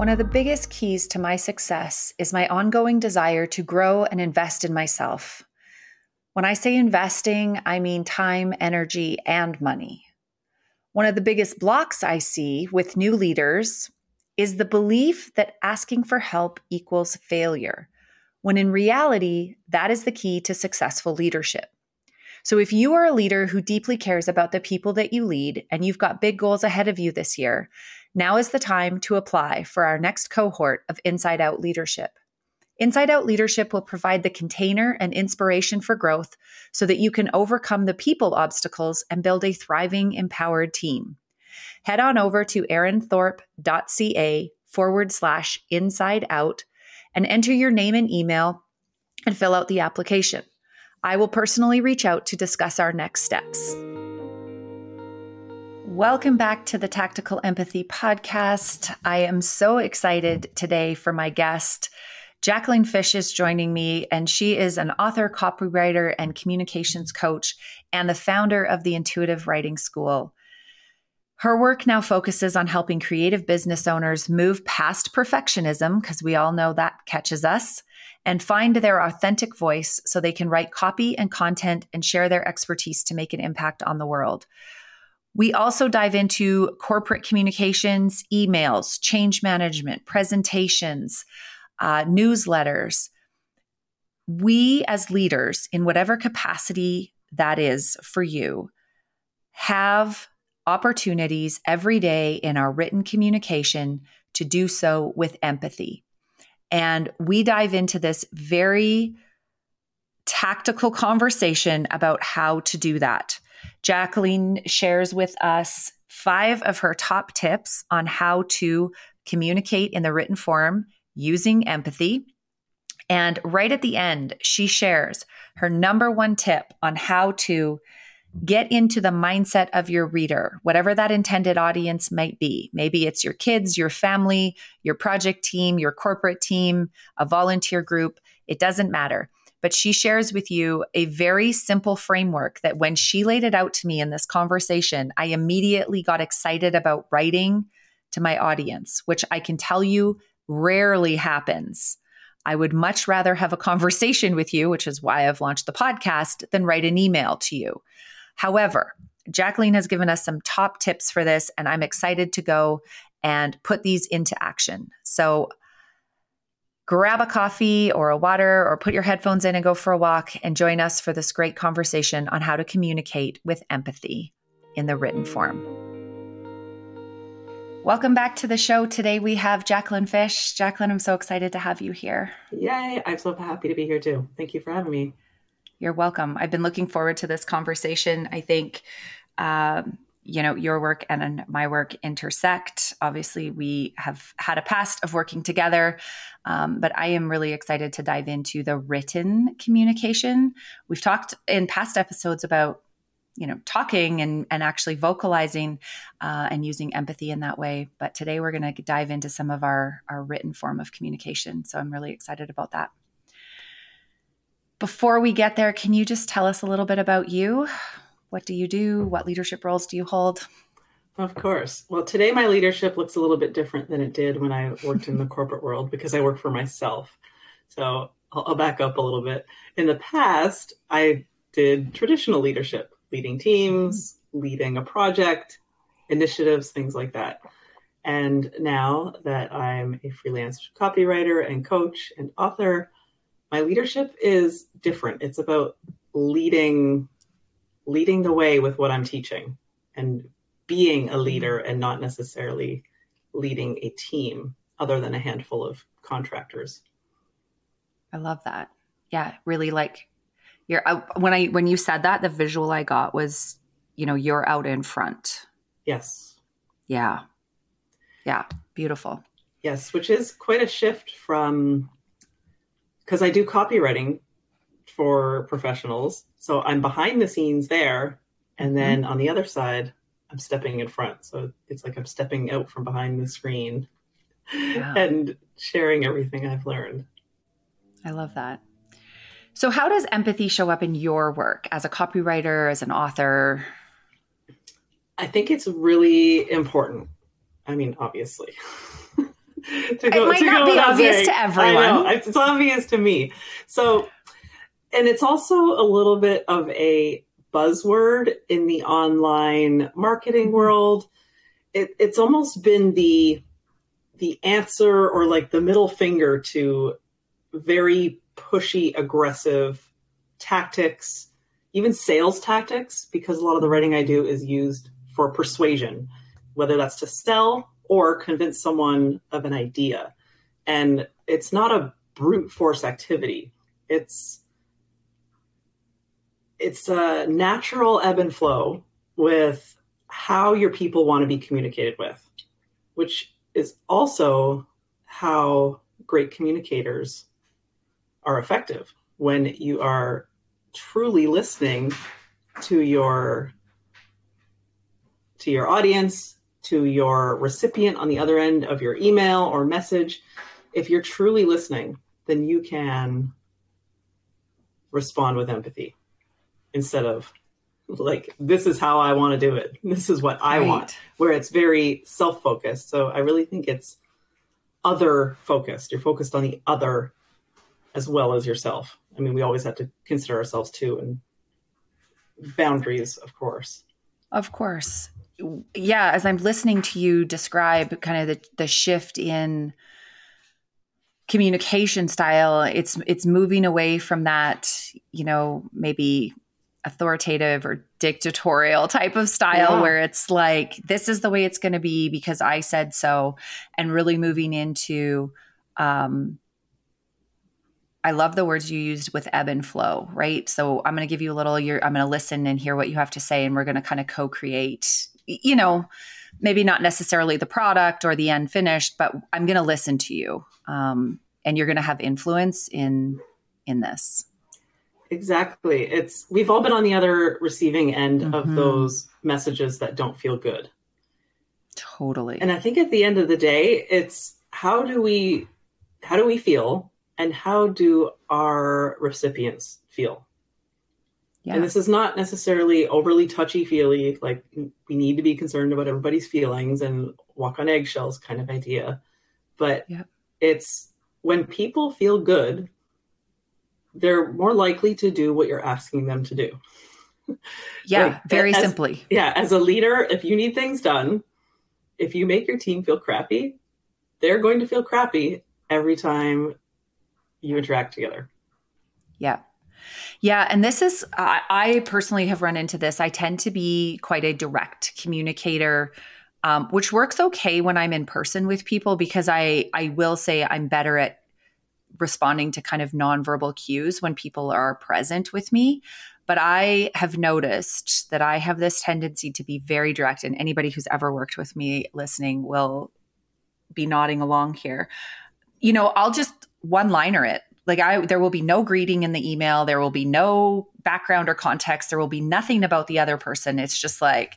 One of the biggest keys to my success is my ongoing desire to grow and invest in myself. When I say investing, I mean time, energy, and money. One of the biggest blocks I see with new leaders is the belief that asking for help equals failure, when in reality, that is the key to successful leadership. So, if you are a leader who deeply cares about the people that you lead and you've got big goals ahead of you this year, now is the time to apply for our next cohort of Inside Out Leadership. Inside Out Leadership will provide the container and inspiration for growth so that you can overcome the people obstacles and build a thriving, empowered team. Head on over to erinthorpe.ca forward slash inside out and enter your name and email and fill out the application. I will personally reach out to discuss our next steps. Welcome back to the Tactical Empathy Podcast. I am so excited today for my guest. Jacqueline Fisch is joining me, and she is an author, copywriter, and communications coach, and the founder of the Intuitive Writing School. Her work now focuses on helping creative business owners move past perfectionism, because we all know that catches us, and find their authentic voice so they can write copy and content and share their expertise to make an impact on the world. We also dive into corporate communications, emails, change management, presentations, uh, newsletters. We, as leaders, in whatever capacity that is for you, have opportunities every day in our written communication to do so with empathy. And we dive into this very tactical conversation about how to do that. Jacqueline shares with us five of her top tips on how to communicate in the written form using empathy. And right at the end, she shares her number one tip on how to get into the mindset of your reader, whatever that intended audience might be. Maybe it's your kids, your family, your project team, your corporate team, a volunteer group. It doesn't matter but she shares with you a very simple framework that when she laid it out to me in this conversation, I immediately got excited about writing to my audience, which I can tell you rarely happens. I would much rather have a conversation with you, which is why I've launched the podcast, than write an email to you. However, Jacqueline has given us some top tips for this, and I'm excited to go and put these into action. So grab a coffee or a water or put your headphones in and go for a walk and join us for this great conversation on how to communicate with empathy in the written form. Welcome back to the show. Today we have Jacqueline Fisch. Jacqueline, I'm so excited to have you here. Yay. I'm so happy to be here too. Thank you for having me. You're welcome. I've been looking forward to this conversation. I think um, you know your work and my work intersect. Obviously we have had a past of working together um, but i am really excited to dive into the written communication. We've talked in past episodes about you know talking and and actually vocalizing uh, and using empathy in that way but today we're going to dive into some of our our written form of communication so i'm really excited about that. Before we get there can you just tell us a little bit about you what do you do? What leadership roles do you hold? Of course. Well, today my leadership looks a little bit different than it did when I worked in the corporate world because I work for myself. So I'll, I'll, back up a little bit. In the past, I did traditional leadership, leading teams, leading a project, initiatives, things like that. And now that I'm a freelance copywriter and coach and author, my leadership is different. It's about leading leading the way with what I'm teaching and being a leader and not necessarily leading a team other than a handful of contractors. I love that. Yeah, really like you're when I when you said that the visual I got was you know you're out in front. Yes. Yeah. Yeah, beautiful. Yes, which is quite a shift from because I do copywriting for professionals. So I'm behind the scenes there. And then mm-hmm. on the other side, I'm stepping in front. So it's like I'm stepping out from behind the screen and sharing everything I've learned. I love that. So, how does empathy show up in your work as a copywriter, as an author? I think it's really important. I mean, obviously, to go, it might to not be obvious saying. to everyone. I know it's obvious to me. So, and it's also a little bit of a buzzword in the online marketing mm-hmm. world. It, it's almost been the the answer or like the middle finger to very pushy, aggressive tactics, even sales tactics, because a lot of the writing I do is used for persuasion, whether that's to sell or convince someone of an idea. And it's not a brute force activity. It's it's a natural ebb and flow with how your people want to be communicated with, which is also how great communicators are effective when you are truly listening to your to your audience to your recipient on the other end of your email or message. If you're truly listening then you can respond with empathy instead of like this is how I want to do it. This is what I right. want. Where it's very self-focused. So I really think it's other focused. You're focused on the other as well as yourself. I mean, we always have to consider ourselves too and boundaries, of course. Of course. Yeah, as I'm listening to you describe kind of the, the shift in communication style, it's it's moving away from that, you know, maybe authoritative or dictatorial type of style yeah. where it's like this is the way it's going to be because I said so and really moving into um I love the words you used with ebb and flow, right? So I'm going to give you a little you're I'm going to listen and hear what you have to say and we're going to kind of co-create you know maybe not necessarily the product or the end finished but I'm going to listen to you um and you're going to have influence in in this. Exactly. It's we've all been on the other receiving end mm-hmm. of those messages that don't feel good. Totally. And I think at the end of the day, it's how do we how do we feel and how do our recipients feel? Yeah. And this is not necessarily overly touchy feely, like we need to be concerned about everybody's feelings and walk on eggshells kind of idea. But yep. it's when people feel good they're more likely to do what you're asking them to do. Yeah, like, very as, simply. Yeah, as a leader, if you need things done, if you make your team feel crappy, they're going to feel crappy every time you interact together. Yeah. Yeah. And this is, I, I personally have run into this. I tend to be quite a direct communicator. Um, which works okay when I'm in person with people because I I will say I'm better at responding to kind of nonverbal cues when people are present with me. But I have noticed that I have this tendency to be very direct, and anybody who's ever worked with me listening will be nodding along here. You know, I'll just one liner it. Like I there will be no greeting in the email, there will be no background or context, there will be nothing about the other person. It's just like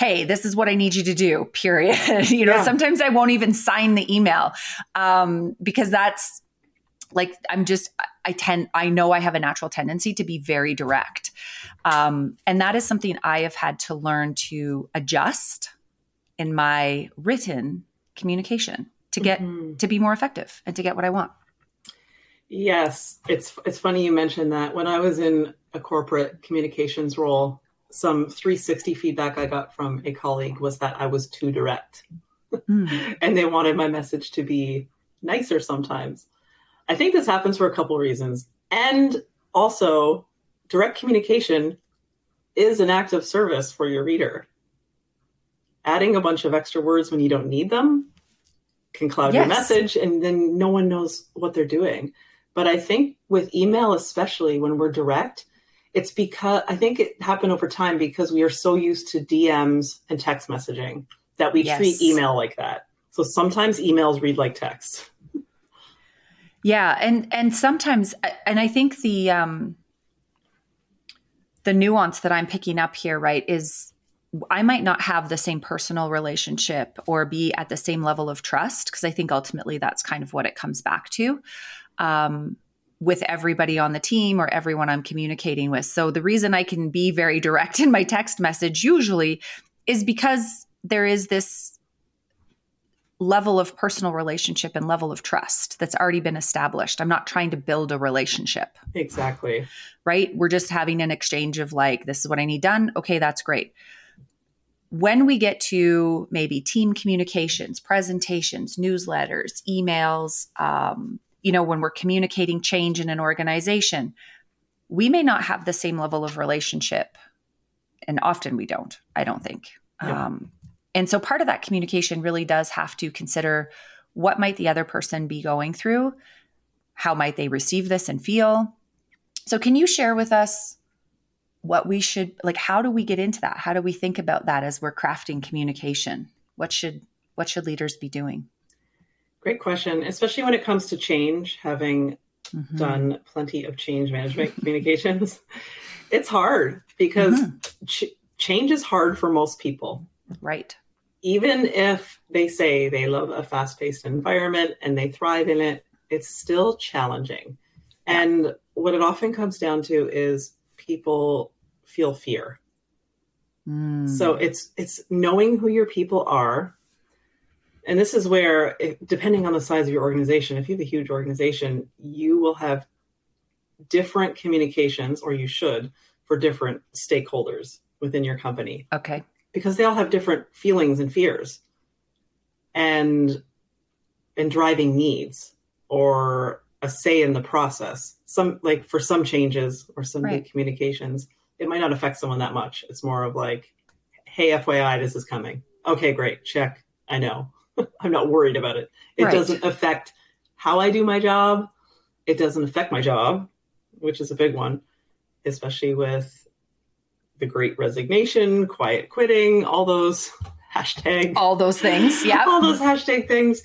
hey, this is what I need you to do, period. you know, yeah. sometimes I won't even sign the email um, because that's like i'm just i tend i know i have a natural tendency to be very direct. Um, and that is something i have had to learn to adjust in my written communication to get mm-hmm. to be more effective and to get what i want. Yes. It's it's funny you mentioned that. When i was in a corporate communications role some 360 feedback i got from a colleague was that i was too direct. Mm. and they wanted my message to be nicer sometimes I think this happens for a couple reasons. And also, direct communication is an act of service for your reader. Adding a bunch of extra words when you don't need them can cloud yes. your message, and then no one knows what they're doing. But I think with email, especially when we're direct, it's because I think it happened over time because we are so used to DMs and text messaging that we yes. treat email like that. So sometimes emails read like text. Yeah, and and sometimes, and I think the um, the nuance that I'm picking up here, right, is I might not have the same personal relationship or be at the same level of trust because I think ultimately that's kind of what it comes back to. Um, with everybody on the team or everyone I'm communicating with. So the reason I can be very direct in my text message usually is because there is this level of personal relationship and level of trust that's already been established. I'm not trying to build a relationship. Exactly. Right? We're just having an exchange of like, this is what I need done. Okay, that's great. When we get to maybe team communications, presentations, newsletters, emails, um, you know, when we're communicating change in an organization, we may not have the same level of relationship. And often we don't, I don't think. Yeah. Um, and so part of that communication really does have to consider what might the other person be going through? How might they receive this and feel? So can you share with us what we should like how do we get into that? How do we think about that as we're crafting communication? What should what should leaders be doing? Great question, especially when it comes to change, having mm-hmm. done plenty of change management communications. It's hard because mm-hmm. ch- change is hard for most people. Right even if they say they love a fast paced environment and they thrive in it, it's still challenging. Yeah. And what it often comes down to is people feel fear. Mm. So it's it's knowing who your people are. And this is where depending on the size of your organization, if you have a huge organization, you will have different communications or you should for different stakeholders within your company. Okay because they all have different feelings and fears and and driving needs or a say in the process. Some like for some changes or some right. big communications it might not affect someone that much. It's more of like hey fyi this is coming. Okay great. Check. I know. I'm not worried about it. It right. doesn't affect how i do my job. It doesn't affect my job which is a big one especially with the great resignation, quiet quitting, all those hashtag all those things. Yeah. all those hashtag things.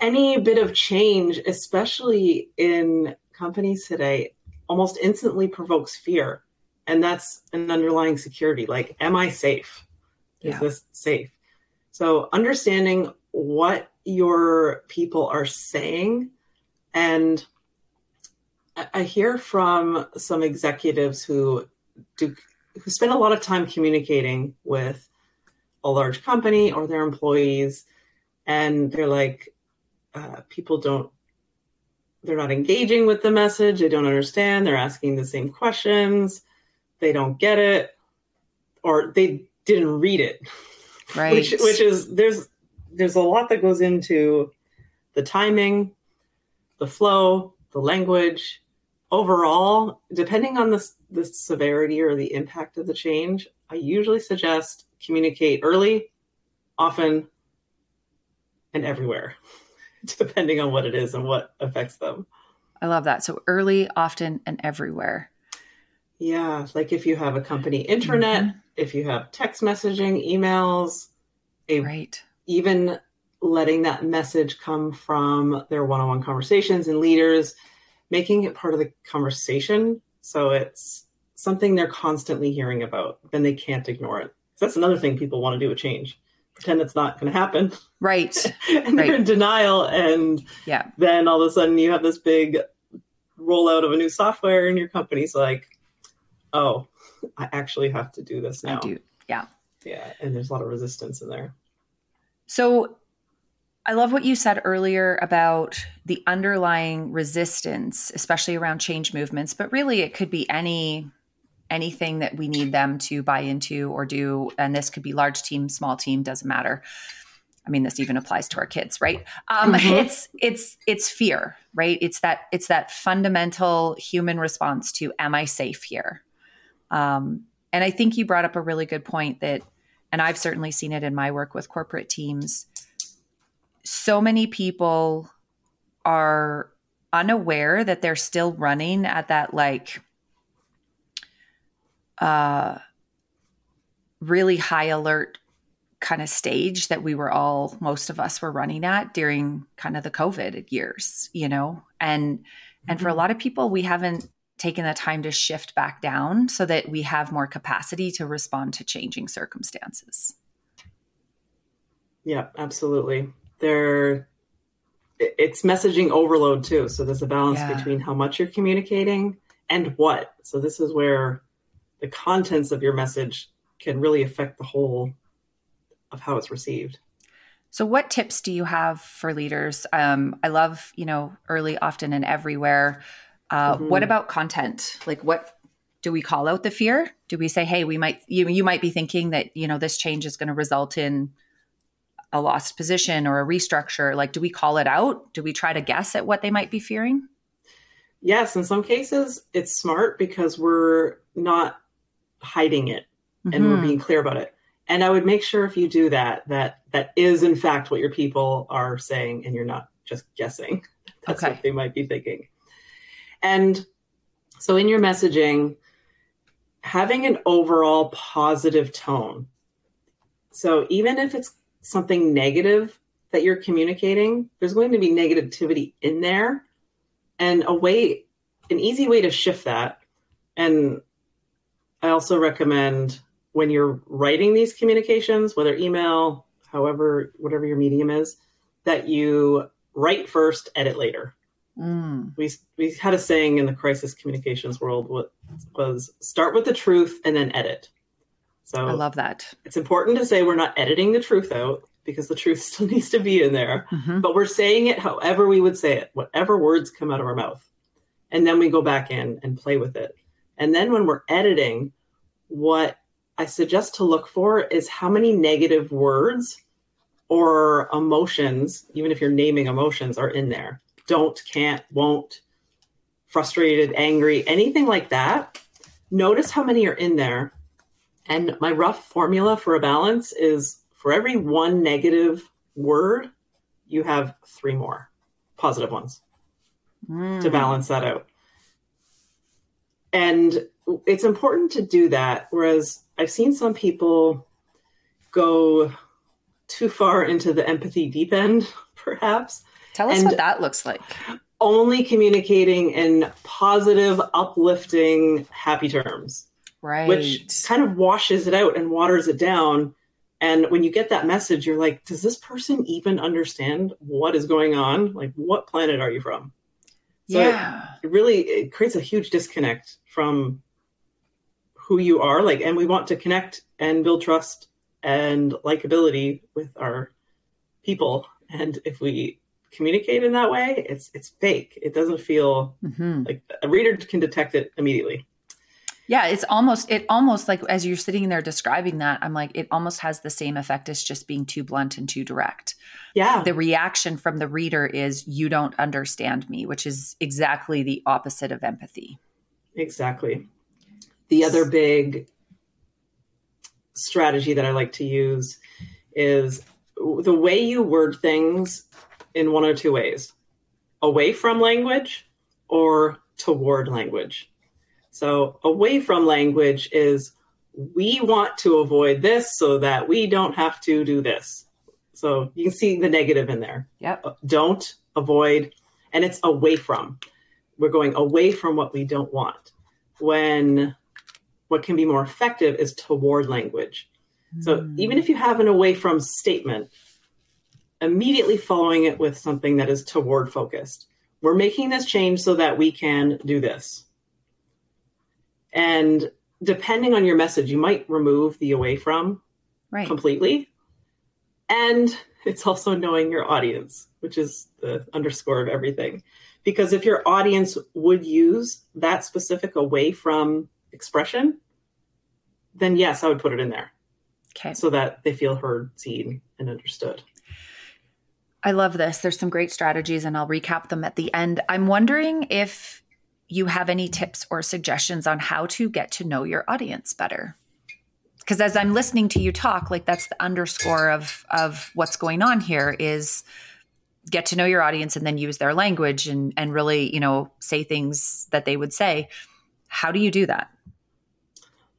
Any bit of change, especially in companies today, almost instantly provokes fear. And that's an underlying security. Like, am I safe? Is yeah. this safe? So understanding what your people are saying and I hear from some executives who do who spend a lot of time communicating with a large company or their employees, and they're like, uh, people don't, they're not engaging with the message. They don't understand. They're asking the same questions. They don't get it, or they didn't read it. Right. which, which is there's there's a lot that goes into the timing, the flow, the language, overall, depending on the, the severity or the impact of the change, I usually suggest communicate early, often, and everywhere, depending on what it is and what affects them. I love that. So early, often, and everywhere. Yeah. Like if you have a company internet, mm-hmm. if you have text messaging, emails, a, right. even letting that message come from their one on one conversations and leaders making it part of the conversation so it's something they're constantly hearing about then they can't ignore it. That's another thing people want to do a change. Pretend it's not going to happen. Right. And right. they're in denial and yeah. then all of a sudden you have this big rollout of a new software and your company's like oh i actually have to do this now. I do. yeah. Yeah and there's a lot of resistance in there. So I love what you said earlier about the underlying resistance, especially around change movements, but really it could be any anything that we need them to buy into or do and this could be large team, small team, doesn't matter. I mean this even applies to our kids, right? Um, mm-hmm. it's it's it's fear, right? It's that it's that fundamental human response to am I safe here? Um, and I think you brought up a really good point that and I've certainly seen it in my work with corporate teams so many people are unaware that they're still running at that like uh really high alert kind of stage that we were all most of us were running at during kind of the covid years you know? And and for a mm-hmm. lot of people we haven't taken the time to shift back down so that we have more capacity to respond to changing circumstances. Yeah absolutely they're it's messaging overload too. So there's a balance yeah. between how much you're communicating and what. So this is where the contents of your message can really affect the whole of how it's received. So, what tips do you have for leaders? Um, I love, you know, early, often, and everywhere. Uh, mm-hmm. What about content? Like, what do we call out the fear? Do we say, "Hey, we might you you might be thinking that you know this change is going to result in a lost position or a restructure?" Like, do we call it out? Do we try to guess at what they might be fearing? Yes, in some cases, it's smart because we're not hiding it and mm-hmm. we're being clear about it. And I would make sure if you do that, that that is in fact what your people are saying, and you're not just guessing. That's okay. what they might be thinking. And so in your messaging, having an overall positive tone. So even if it's something negative that you're communicating, there's going to be negativity in there. And a way, an easy way to shift that. And I also recommend when you're writing these communications, whether email, however, whatever your medium is, that you write first, edit later. Mm. We we had a saying in the crisis communications world what was start with the truth and then edit. So I love that. It's important to say we're not editing the truth out because the truth still needs to be in there, mm-hmm. but we're saying it however we would say it, whatever words come out of our mouth. And then we go back in and play with it. And then when we're editing, what I suggest to look for is how many negative words or emotions, even if you're naming emotions, are in there don't, can't, won't, frustrated, angry, anything like that. Notice how many are in there. And my rough formula for a balance is for every one negative word, you have three more positive ones mm. to balance that out. And it's important to do that. Whereas I've seen some people go too far into the empathy deep end, perhaps, Tell us what that looks like. Only communicating in positive, uplifting, happy terms. Right. Which kind of washes it out and waters it down. And when you get that message, you're like, does this person even understand what is going on? Like, what planet are you from? So yeah. It, it really it creates a huge disconnect from who you are. Like, and we want to connect and build trust and likability with our people. And if we communicate in that way, it's it's fake. It doesn't feel mm-hmm. like a reader can detect it immediately. Yeah, it's almost it almost like as you're sitting there describing that, I'm like it almost has the same effect as just being too blunt and too direct. Yeah. The reaction from the reader is you don't understand me, which is exactly the opposite of empathy. Exactly. The other big strategy that I like to use is the way you word things in one or two ways away from language or toward language. So, away from language is we want to avoid this so that we don't have to do this. So, you can see the negative in there. Yep. Uh, don't avoid, and it's away from. We're going away from what we don't want. When what can be more effective is toward language. So, mm. even if you have an away from statement, immediately following it with something that is toward focused. We're making this change so that we can do this. And depending on your message, you might remove the away from right. completely. And it's also knowing your audience, which is the underscore of everything. Because if your audience would use that specific away from expression, then yes, I would put it in there. Okay. So that they feel heard, seen, and understood. I love this. There's some great strategies, and I'll recap them at the end. I'm wondering if you have any tips or suggestions on how to get to know your audience better. Because as I'm listening to you talk, like that's the underscore of of what's going on here is get to know your audience and then use their language and and really, you know, say things that they would say. How do you do that?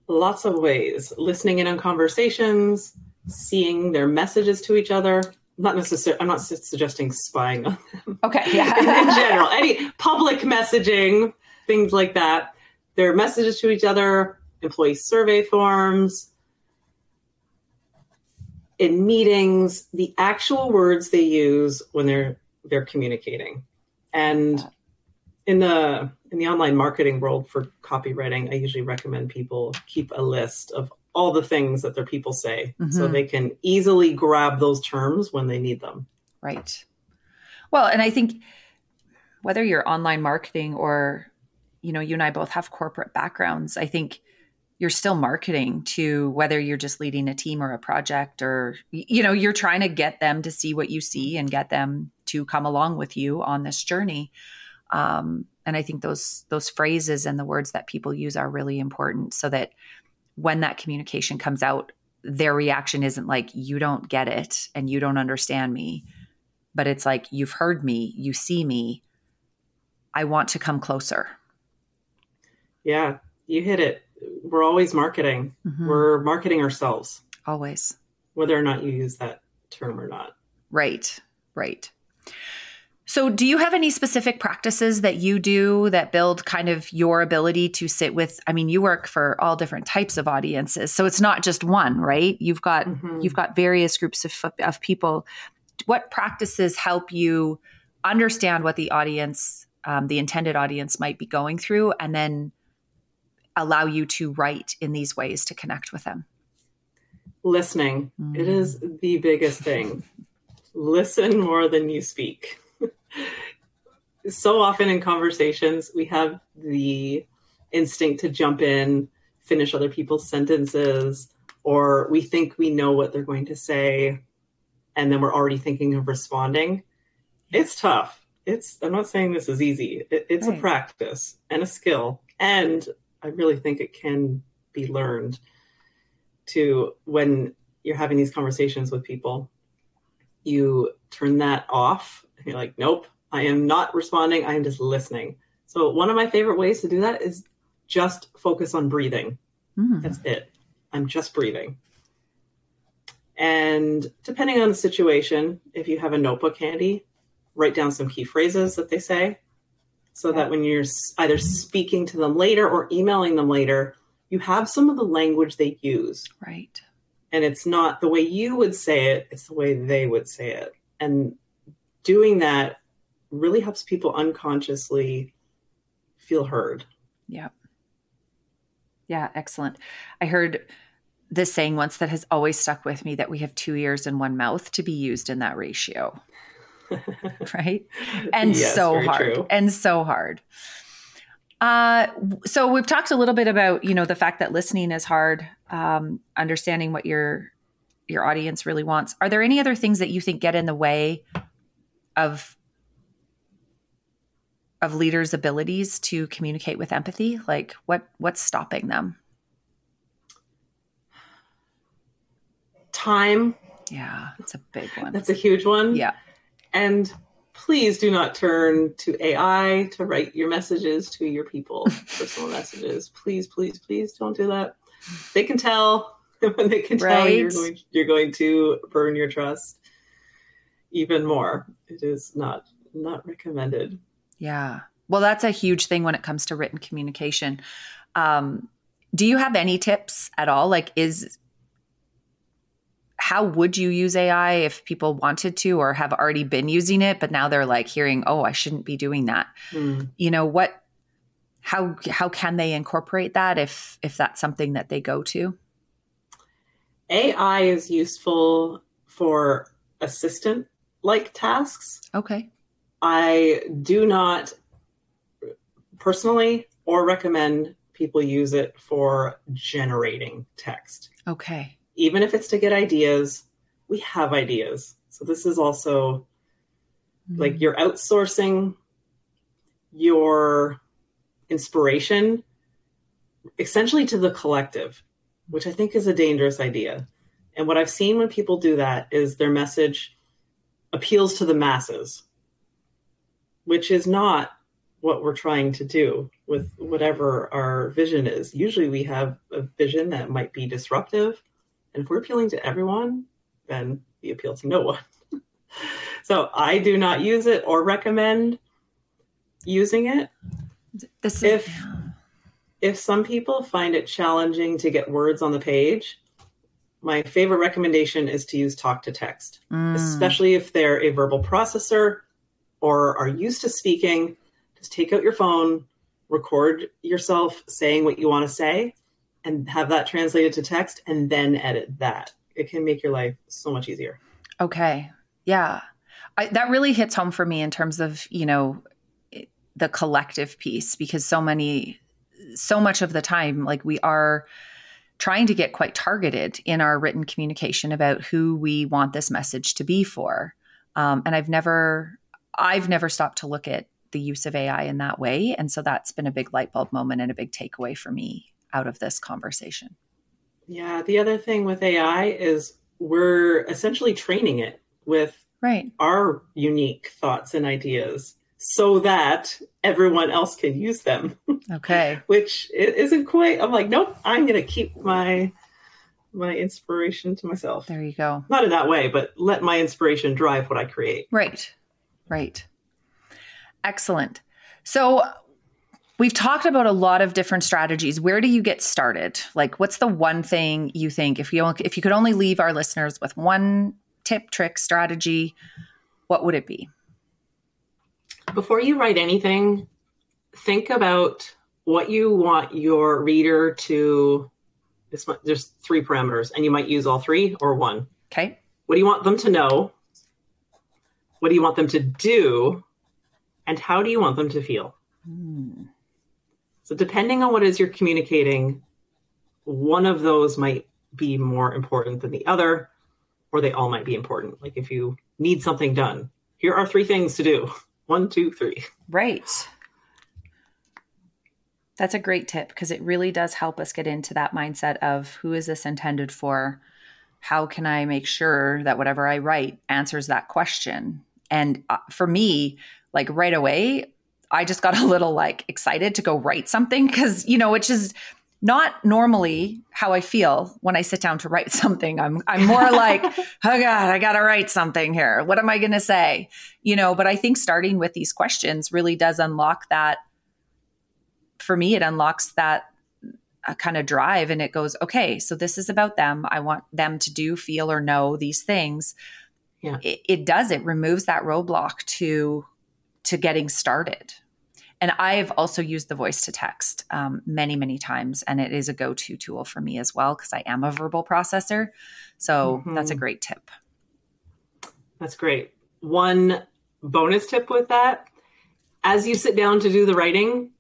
Lots of ways. Listening in on conversations, seeing their messages to each other, not necessarily i'm not suggesting spying on them okay yeah in, in general any public messaging things like that their messages to each other employee survey forms in meetings the actual words they use when they're they're communicating and in the in the online marketing world for copywriting i usually recommend people keep a list of all the things that their people say mm-hmm. so they can easily grab those terms when they need them. Right. Well, and I think whether you're online marketing or you know, you and I both have corporate backgrounds, I think you're still marketing to whether you're just leading a team or a project or you know, you're trying to get them to see what you see and get them to come along with you on this journey. Um, and I think those those phrases and the words that people use are really important so that when that communication comes out, their reaction isn't like, you don't get it and you don't understand me, but it's like, you've heard me, you see me, I want to come closer. Yeah, you hit it. We're always marketing. Mm-hmm. We're marketing ourselves. Always. Whether or not you use that term or not. Right, right. So, do you have any specific practices that you do that build kind of your ability to sit with? I mean, you work for all different types of audiences, so it's not just one, right? You've got mm-hmm. you've got various groups of of people. What practices help you understand what the audience, um, the intended audience, might be going through, and then allow you to write in these ways to connect with them? Listening. Mm. It is the biggest thing. Listen more than you speak so often in conversations, we have the instinct to jump in, finish other people's sentences, or we think we know what they're going to say, and then we're already thinking of responding. It's tough. It's. I'm not saying this is easy. It, it's right. a practice and a skill, and I really think it can be learned. To when you're having these conversations with people, you turn that off you're like, nope, I am not responding. I am just listening. So one of my favorite ways to do that is just focus on breathing. Mm. That's it. I'm just breathing. And depending on the situation, if you have a notebook handy, write down some key phrases that they say so that when you're either speaking to them later or emailing them later, you have some of the language they use. Right. And it's not the way you would say it, it's the way they would say it. And doing that really helps people unconsciously feel heard. Yeah. Yeah, excellent. I heard this saying once that has always stuck with me that we have two ears and one mouth to be used in that ratio. right? And yes, so hard. True. And so hard. Uh, so we've talked a little bit about, you know, the fact that listening is hard, um, understanding what your your audience really wants. Are there any other things that you think get in the way of of leaders' abilities to communicate with empathy? Like what what's stopping them? Time. Yeah, it's a big one. That's a huge one. Yeah. And please do not turn to AI to write your messages to your people, personal messages. Please, please, please don't do that. They can tell when they can right. tell you're going, you're going to burn your trust even more. It is not not recommended. Yeah. Well, that's a huge thing when it comes to written communication. Um, do you have any tips at all? Like, is how would you use AI if people wanted to or have already been using it, but now they're like hearing, oh, I shouldn't be doing that. Mm. You know what? How how can they incorporate that if if that's something that they go to? AI is useful for assistant like tasks. Okay. I do not personally or recommend people use it for generating text. Okay. Even if it's to get ideas, we have ideas. So this is also mm-hmm. like you're outsourcing your inspiration essentially to the collective, which I think is a dangerous idea. And what I've seen when people do that is their message appeals to the masses, which is not what we're trying to do with whatever our vision is. Usually we have a vision that might be disruptive. And if we're appealing to everyone, then we appeal to no one. so I do not use it or recommend using it. This is, if if some people find it challenging to get words on the page, my favorite recommendation is to use talk to text, mm. especially if they're a verbal processor or are used to speaking. Just take out your phone, record yourself saying what you want to say, and have that translated to text and then edit that. It can make your life so much easier. Okay. Yeah. I, that really hits home for me in terms of, you know, the collective piece because so many so much of the time like we are trying to get quite targeted in our written communication about who we want this message to be for um, and i've never i've never stopped to look at the use of ai in that way and so that's been a big light bulb moment and a big takeaway for me out of this conversation yeah the other thing with ai is we're essentially training it with right our unique thoughts and ideas so that everyone else can use them. Okay. Which isn't quite I'm like, nope, I'm gonna keep my my inspiration to myself. There you go. Not in that way, but let my inspiration drive what I create. Right. Right. Excellent. So we've talked about a lot of different strategies. Where do you get started? Like what's the one thing you think if you if you could only leave our listeners with one tip, trick, strategy, what would it be? Before you write anything, think about what you want your reader to. This, there's three parameters, and you might use all three or one. Okay. What do you want them to know? What do you want them to do? And how do you want them to feel? Mm. So, depending on what it is you're communicating, one of those might be more important than the other, or they all might be important. Like if you need something done, here are three things to do. One, two, three. Right. That's a great tip because it really does help us get into that mindset of who is this intended for? How can I make sure that whatever I write answers that question? And uh, for me, like right away, I just got a little like excited to go write something because, you know, which is not normally how I feel when I sit down to write something. I'm I'm more like, oh God, I gotta write something here. What am I gonna say? You know, but I think starting with these questions really does unlock that. For me, it unlocks that uh, kind of drive and it goes, okay, so this is about them. I want them to do, feel, or know these things. Yeah. It, it does, it removes that roadblock to to getting started and I've also used the voice to text um, many, many times, and it is a go to tool for me as well because I am a verbal processor. So mm-hmm. that's a great tip. That's great. One bonus tip with that as you sit down to do the writing,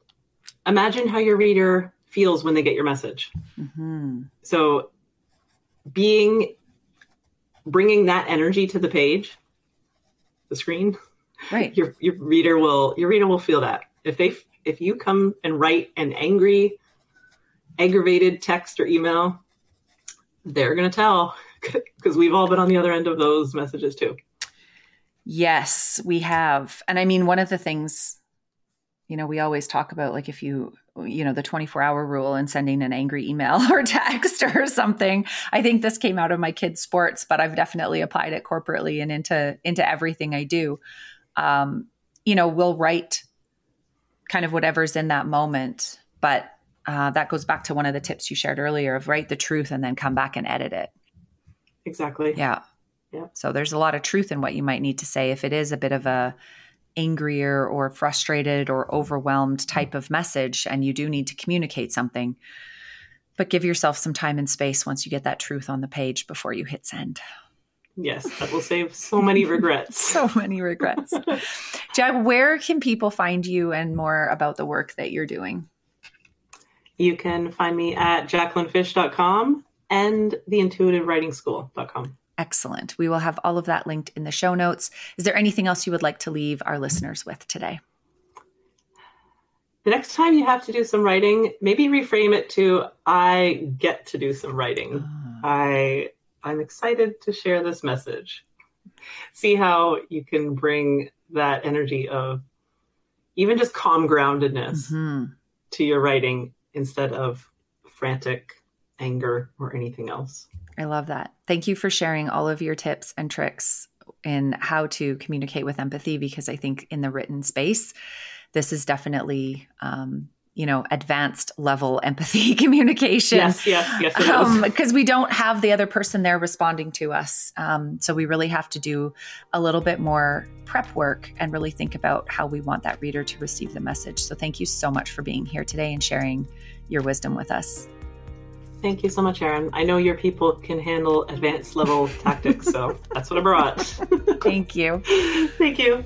imagine how your reader feels when they get your message. Mm-hmm. So, being bringing that energy to the page, the screen, right? Your your reader will your reader will feel that if they if you come and write an angry, aggravated text or email, they're going to tell because we've all been on the other end of those messages too. Yes, we have. And I mean, one of the things, you know, we always talk about like if you, you know, the 24 hour rule and sending an angry email or text or something. I think this came out of my kids' sports, but I've definitely applied it corporately and into into everything I do. Um, you know, we'll write kind of whatever's in that moment. But uh, that goes back to one of the tips you shared earlier of write the truth and then come back and edit it. Exactly. Yeah. Yeah. So there's a lot of truth in what you might need to say if it is a bit of a angrier or frustrated or overwhelmed type of message and you do need to communicate something. But give yourself some time and space once you get that truth on the page before you hit send. Yes, that will save so many regrets. so many regrets. Jack, where can people find you and more about the work that you're doing? You can find me at jacquelinefisch.com and theintuitivewritingschool.com. Excellent. We will have all of that linked in the show notes. Is there anything else you would like to leave our listeners with today? The next time you have to do some writing, maybe reframe it to I get to do some writing. Uh. I I'm excited to share this message. See how you can bring that energy of even just calm groundedness mm-hmm. to your writing instead of frantic anger or anything else. I love that. Thank you for sharing all of your tips and tricks in how to communicate with empathy because I think in the written space, this is definitely um, you know advanced level empathy communication yes yes yes because um, we don't have the other person there responding to us um, so we really have to do a little bit more prep work and really think about how we want that reader to receive the message so thank you so much for being here today and sharing your wisdom with us Thank you so much, Erin. I know your people can handle advanced level tactics, so that's what I brought. Thank you. Thank you.